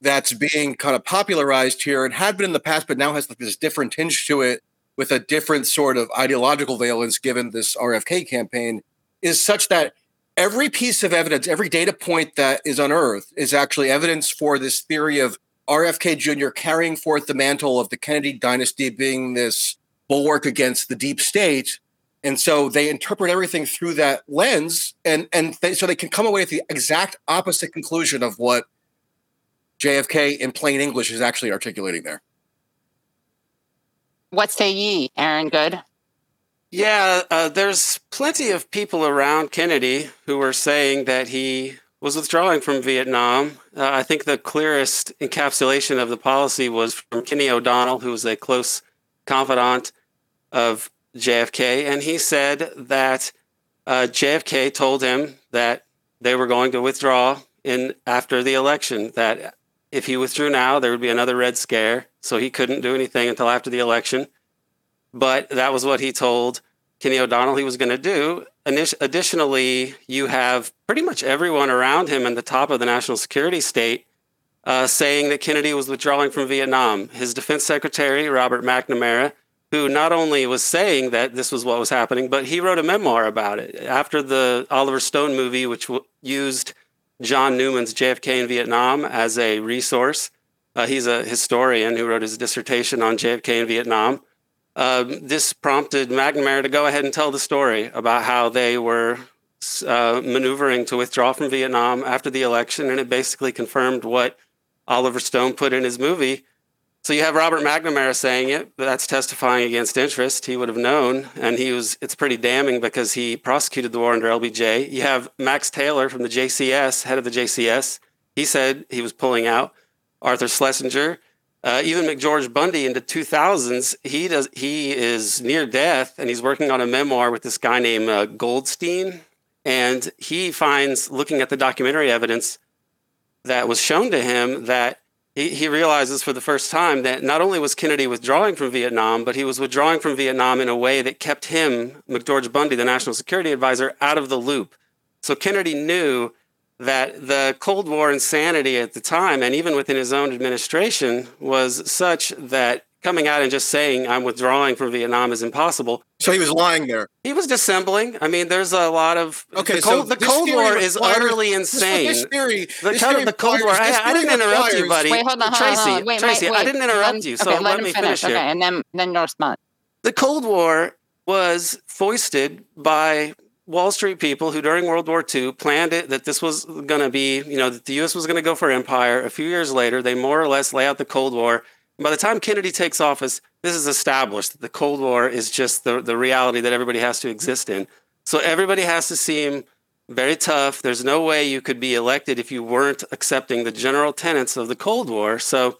that's being kind of popularized here and had been in the past, but now has like this different tinge to it with a different sort of ideological valence given this RFK campaign is such that every piece of evidence, every data point that is unearthed is actually evidence for this theory of RFK Jr. carrying forth the mantle of the Kennedy dynasty being this bulwark against the deep state. And so they interpret everything through that lens, and and they, so they can come away with the exact opposite conclusion of what JFK in plain English is actually articulating there. What say ye, Aaron Good? Yeah, uh, there's plenty of people around Kennedy who were saying that he was withdrawing from Vietnam. Uh, I think the clearest encapsulation of the policy was from Kenny O'Donnell, who was a close confidant of JFK, and he said that uh, JFK told him that they were going to withdraw in after the election. That if he withdrew now, there would be another Red Scare, so he couldn't do anything until after the election. But that was what he told Kenny O'Donnell he was going to do. Additionally, you have pretty much everyone around him in the top of the national security state uh, saying that Kennedy was withdrawing from Vietnam. His defense secretary, Robert McNamara, who not only was saying that this was what was happening, but he wrote a memoir about it. After the Oliver Stone movie, which w- used John Newman's JFK in Vietnam as a resource, Uh, he's a historian who wrote his dissertation on JFK in Vietnam. Um, this prompted McNamara to go ahead and tell the story about how they were uh, maneuvering to withdraw from Vietnam after the election, and it basically confirmed what Oliver Stone put in his movie. So you have Robert McNamara saying it. That's testifying against interest. He would have known, and he was. It's pretty damning because he prosecuted the war under LBJ. You have Max Taylor from the JCS, head of the JCS. He said he was pulling out. Arthur Schlesinger, uh, even McGeorge Bundy in the 2000s, he does he is near death and he's working on a memoir with this guy named uh, Goldstein, and he finds looking at the documentary evidence that was shown to him that he, realizes for the first time that not only was Kennedy withdrawing from Vietnam, but he was withdrawing from Vietnam in a way that kept him, McGeorge Bundy, the national security advisor, out of the loop. So Kennedy knew that the Cold War insanity at the time, and even within his own administration, was such that coming out and just saying I'm withdrawing from Vietnam is impossible. So he was lying there. He was dissembling. I mean, there's a lot of okay. The Cold, so the Cold War is requires, utterly insane. This, this theory, the, this theory the Cold War. I, I, didn't interrupt you, buddy. Wait, hold on, hold on, hold on. Wait, Tracey, wait, I didn't interrupt then, you, so okay, let, let me finish. finish okay, here. and then then you'll respond. The Cold War was foisted by Wall Street people who during World War II planned it that this was going to be, you know, that the US was going to go for empire. A few years later, they more or less lay out the Cold War. By the time Kennedy takes office, this is established that the Cold War is just the, the reality that everybody has to exist in. So everybody has to seem very tough. There's no way you could be elected if you weren't accepting the general tenets of the Cold War. So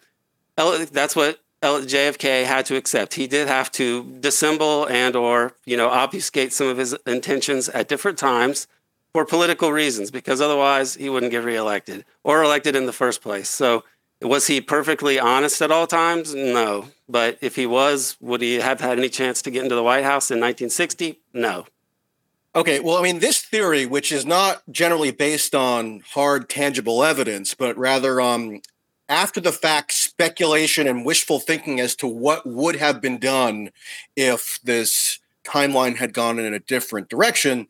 that's what JFK had to accept. He did have to dissemble and or, you know, obfuscate some of his intentions at different times for political reasons because otherwise he wouldn't get reelected or elected in the first place. So was he perfectly honest at all times? No. But if he was, would he have had any chance to get into the White House in 1960? No. Okay, well, I mean, this theory, which is not generally based on hard, tangible evidence, but rather um, after the fact speculation and wishful thinking as to what would have been done if this timeline had gone in a different direction,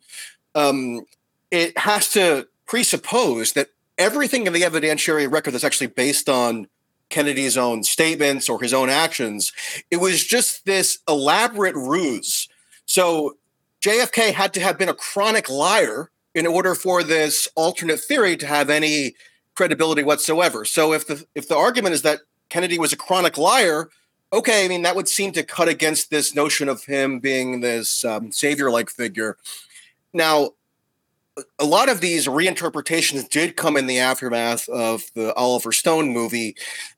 um, it has to presuppose that everything in the evidentiary record that's actually based on Kennedy's own statements or his own actions, it was just this elaborate ruse. So JFK had to have been a chronic liar in order for this alternate theory to have any credibility whatsoever. So if the if the argument is that Kennedy was a chronic liar, okay, I mean that would seem to cut against this notion of him being this um, savior-like figure. Now, a lot of these reinterpretations did come in the aftermath of the Oliver Stone movie,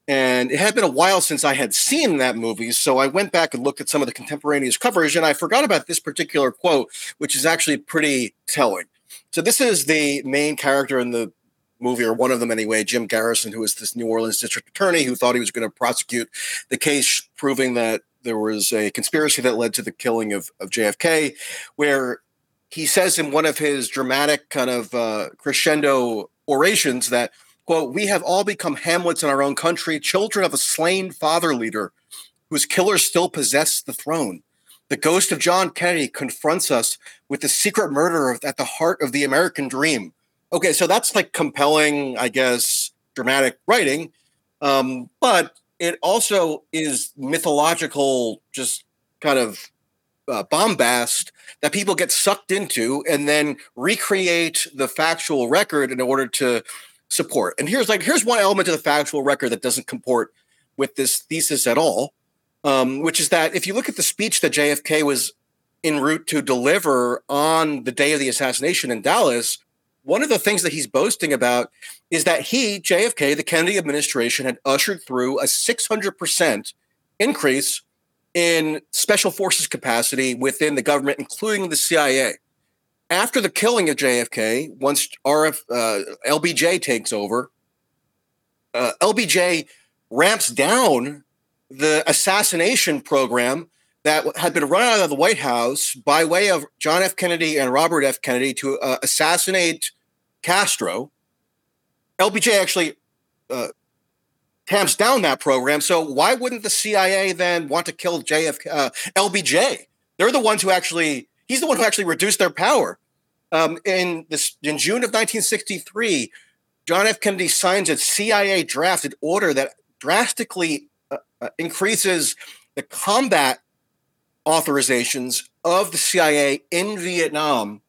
and it had been a while since I had seen that movie. So I went back and looked at some of the contemporaneous coverage, and I forgot about this particular quote, which is actually pretty telling. So this is the main character in the movie, or one of them anyway, Jim Garrison, who is this New Orleans district attorney who thought he was going to prosecute the case, proving that there was a conspiracy that led to the killing of, of JFK, where he says in one of his dramatic kind of uh, crescendo orations that, quote, we have all become Hamlets in our own country, children of a slain father leader whose killers still possess the throne. The ghost of John Kennedy confronts us with the secret murder at the heart of the American dream. Okay, so that's like compelling, I guess, dramatic writing. Um, but it also is mythological, just kind of uh, bombast that people get sucked into and then recreate the factual record in order to support. And here's like here's one element of the factual record that doesn't comport with this thesis at all, um, which is that if you look at the speech that JFK was en route to deliver on the day of the assassination in Dallas, one of the things that he's boasting about is that he, JFK, the Kennedy administration, had ushered through a 600% increase in special forces capacity within the government, including the CIA. After the killing of JFK, once RF, uh, LBJ takes over, uh, LBJ ramps down the assassination program that had been run out of the White House by way of John F. Kennedy and Robert F. Kennedy to uh, assassinate Castro. LBJ actually uh, tamps down that program. So why wouldn't the CIA then want to kill JFK, uh, LBJ? They're the ones who actually. He's the one who actually reduced their power. Um, in this, in June of 1963, John F. Kennedy signs a CIA drafted order that drastically uh, uh, increases the combat authorizations of the CIA in Vietnam,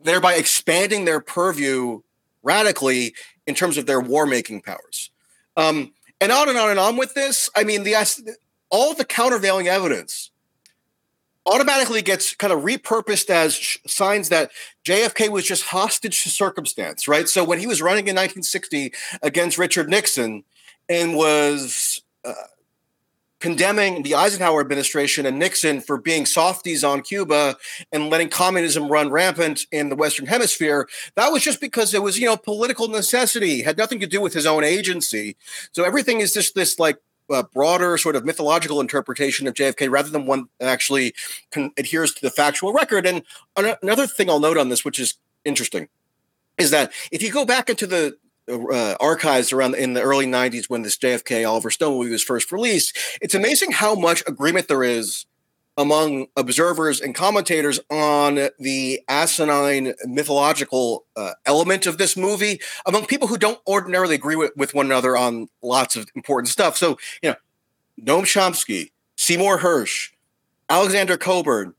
thereby expanding their purview radically in terms of their war making powers. Um, and on and on and on with this. I mean, the all the countervailing evidence automatically gets kind of repurposed as sh- signs that JFK was just hostage to circumstance, right? So when he was running in 1960 against Richard Nixon and was uh, condemning the Eisenhower administration and Nixon for being softies on Cuba and letting communism run rampant in the Western Hemisphere, that was just because it was, you know, political necessity, had nothing to do with his own agency. So everything is just this like uh, broader sort of mythological interpretation of JFK rather than one that actually con- adheres to the factual record. And another thing I'll note on this, which is interesting, is that if you go back into the uh, archives around in the early 90s when this JFK Oliver Stone movie was first released, it's amazing how much agreement there is among observers and commentators on the asinine mythological uh, element of this movie among people who don't ordinarily agree with, with one another on lots of important stuff. So, you know, Noam Chomsky, Seymour Hersh, Alexander Cockburn,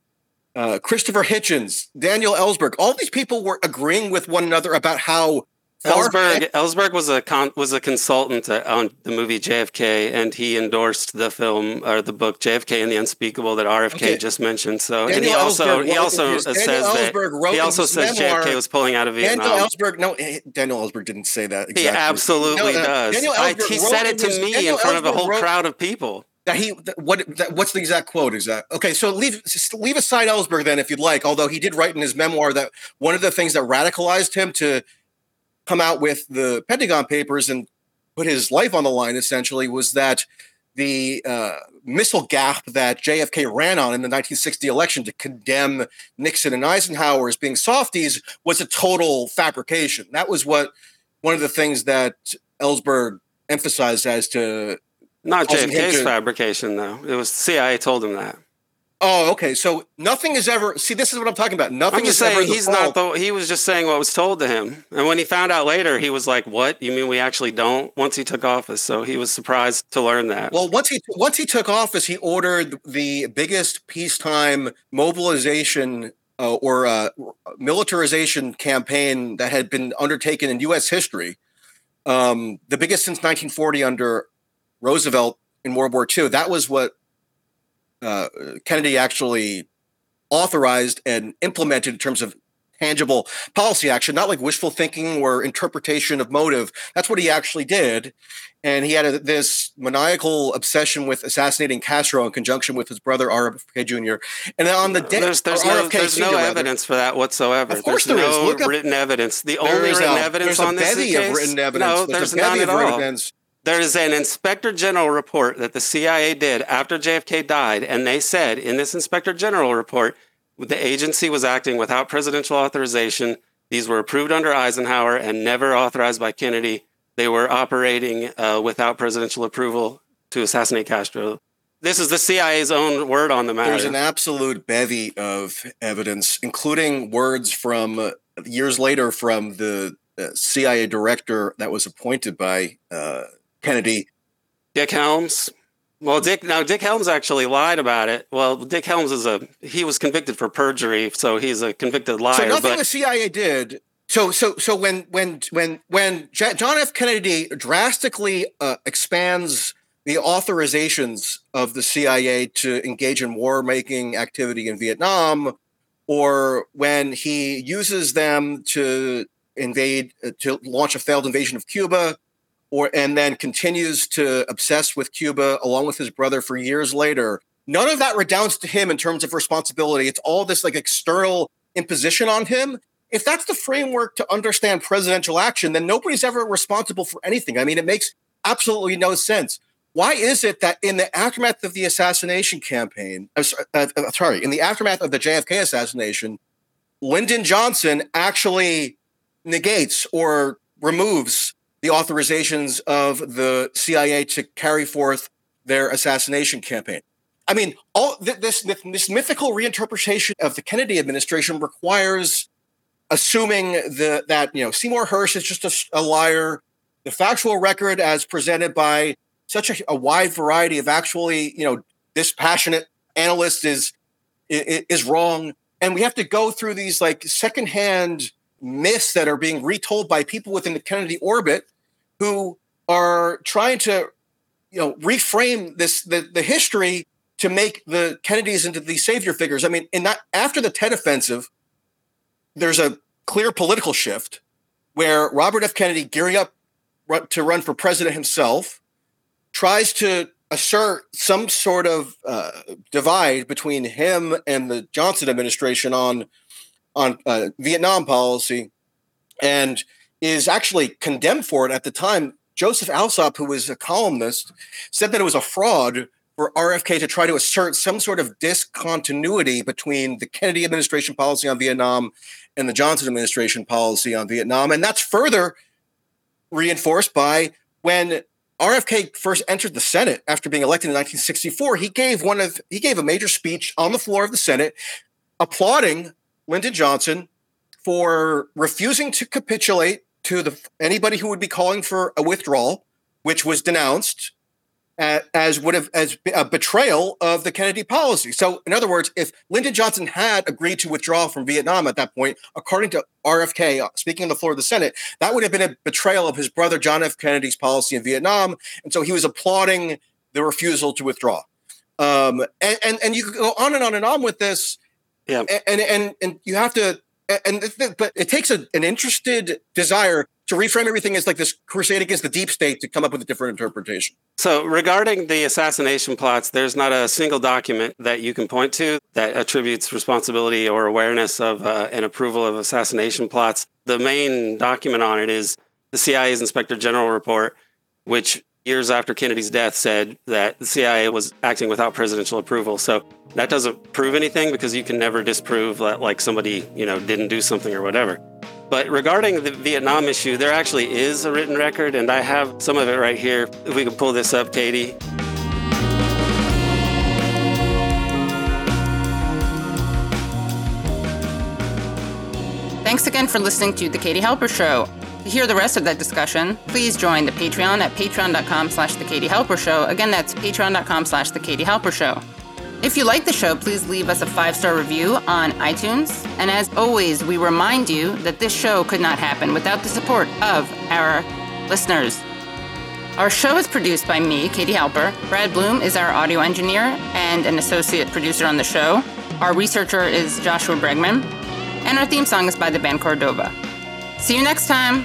uh, Christopher Hitchens, Daniel Ellsberg, all these people were agreeing with one another about how Ellsberg Ellsberg was a con, was a consultant uh, on the movie JFK, and he endorsed the film or the book JFK and the Unspeakable that RFK okay. just mentioned. So, Daniel and he also he also says that he also says memoir, JFK was pulling out of Vietnam. Daniel Ellsberg, no, eh, Daniel Ellsberg didn't say that. Exactly. He absolutely no, uh, does. Daniel I, he said it to me Daniel in front Ellsberg of a whole wrote, crowd of people. That he what that, what's the exact quote exact okay so leave leave aside Ellsberg then if you'd like although he did write in his memoir that one of the things that radicalized him to come out with the Pentagon Papers and put his life on the line essentially was that the uh, missile gap that JFK ran on in the 1960 election to condemn Nixon and Eisenhower as being softies was a total fabrication. That was what one of the things that Ellsberg emphasized as to not JFK's to, fabrication though. It was CIA told him that. Oh, okay. So nothing is ever. See, this is what I'm talking about. Nothing I'm just is saying ever. He's not the. He was just saying what was told to him, and when he found out later, he was like, "What? You mean we actually don't?" Once he took office, so he was surprised to learn that. Well, once he once he took office, he ordered the biggest peacetime mobilization uh, or uh, militarization campaign that had been undertaken in U.S. history, um, the biggest since 1940 under Roosevelt in World War II. That was what uh, Kennedy actually authorized and implemented in terms of tangible policy action, not like wishful thinking or interpretation of motive. That's what he actually did. And he had a, this maniacal obsession with assassinating Castro in conjunction with his brother RFK Jr. And on the day, there's, there's no, there's no evidence for that whatsoever. Of course, there's there no is. written evidence. The only written a, evidence on this case, of written evidence. No, there's, there's none at all. Evidence. There is an inspector general report that the CIA did after JFK died, and they said in this inspector general report, the agency was acting without presidential authorization. These were approved under Eisenhower and never authorized by Kennedy. They were operating uh, without presidential approval to assassinate Castro. This is the CIA's own word on the matter. There's an absolute bevy of evidence, including words from uh, years later from the uh, CIA director that was appointed by uh, Kennedy. Dick Helms. Well, Dick now Dick Helms actually lied about it. Well, Dick Helms is a he was convicted for perjury, so he's a convicted liar. So nothing but, the CIA did. So so so when when when when John F. Kennedy drastically uh, expands the authorizations of the CIA to engage in war making activity in Vietnam, or when he uses them to invade uh, to launch a failed invasion of Cuba or and then continues to obsess with Cuba along with his brother for years later. None of that redounds to him in terms of responsibility. It's all this like external imposition on him. If that's the framework to understand presidential action, then nobody's ever responsible for anything. I mean, it makes absolutely no sense. Why is it that in the aftermath of the assassination campaign, uh, uh, sorry, in the aftermath of the JFK assassination, Lyndon Johnson actually negates or removes the authorizations of the CIA to carry forth their assassination campaign. I mean, all this this mythical reinterpretation of the Kennedy administration requires assuming the, that you know Seymour Hersh is just a, a liar. The factual record, as presented by such a, a wide variety of actually, you know, dispassionate analysts is, is is wrong, and we have to go through these like secondhand myths that are being retold by people within the Kennedy orbit who are trying to, you know, reframe this the, the history to make the Kennedys into these savior figures. I mean, in that after the Tet Offensive, there's a clear political shift where Robert F. Kennedy, gearing up to run for president himself, tries to assert some sort of uh, divide between him and the Johnson administration on on uh, Vietnam policy, and is actually condemned for it at the time. Joseph Alsop, who was a columnist, said that it was a fraud for RFK to try to assert some sort of discontinuity between the Kennedy administration policy on Vietnam and the Johnson administration policy on Vietnam. And that's further reinforced by when RFK first entered the Senate after being elected in 1964, he gave one of he gave a major speech on the floor of the Senate applauding Lyndon Johnson for refusing to capitulate to the anybody who would be calling for a withdrawal, which was denounced as would have as a betrayal of the Kennedy policy. So, in other words, if Lyndon Johnson had agreed to withdraw from Vietnam at that point, according to RFK, uh, speaking on the floor of the Senate, that would have been a betrayal of his brother John F. Kennedy's policy in Vietnam, and so he was applauding the refusal to withdraw. Um, and, and and you could go on and on and on with this. Yeah. And and and you have to and but it takes a, an interested desire to reframe everything as like this crusade against the deep state to come up with a different interpretation. So, regarding the assassination plots, there's not a single document that you can point to that attributes responsibility or awareness of uh, an approval of assassination plots. The main document on it is the CIA's Inspector General report, which years after Kennedy's death said that the CIA was acting without presidential approval. So that doesn't prove anything because you can never disprove that like somebody, you know, didn't do something or whatever. But regarding the Vietnam issue, there actually is a written record, and I have some of it right here. If we can pull this up, Katie. Thanks again for listening to The Katie Halper Show. To hear the rest of that discussion, please join the Patreon at patreon.com slash The Katie Halper Show. Again, that's patreon.com slash The Katie Halper Show. If you like the show, please leave us a five star review on iTunes. And as always, we remind you that this show could not happen without the support of our listeners. Our show is produced by me, Katie Halper. Brad Bloom is our audio engineer and an associate producer on the show. Our researcher is Joshua Bregman. And our theme song is by the band Cordova. See you next time.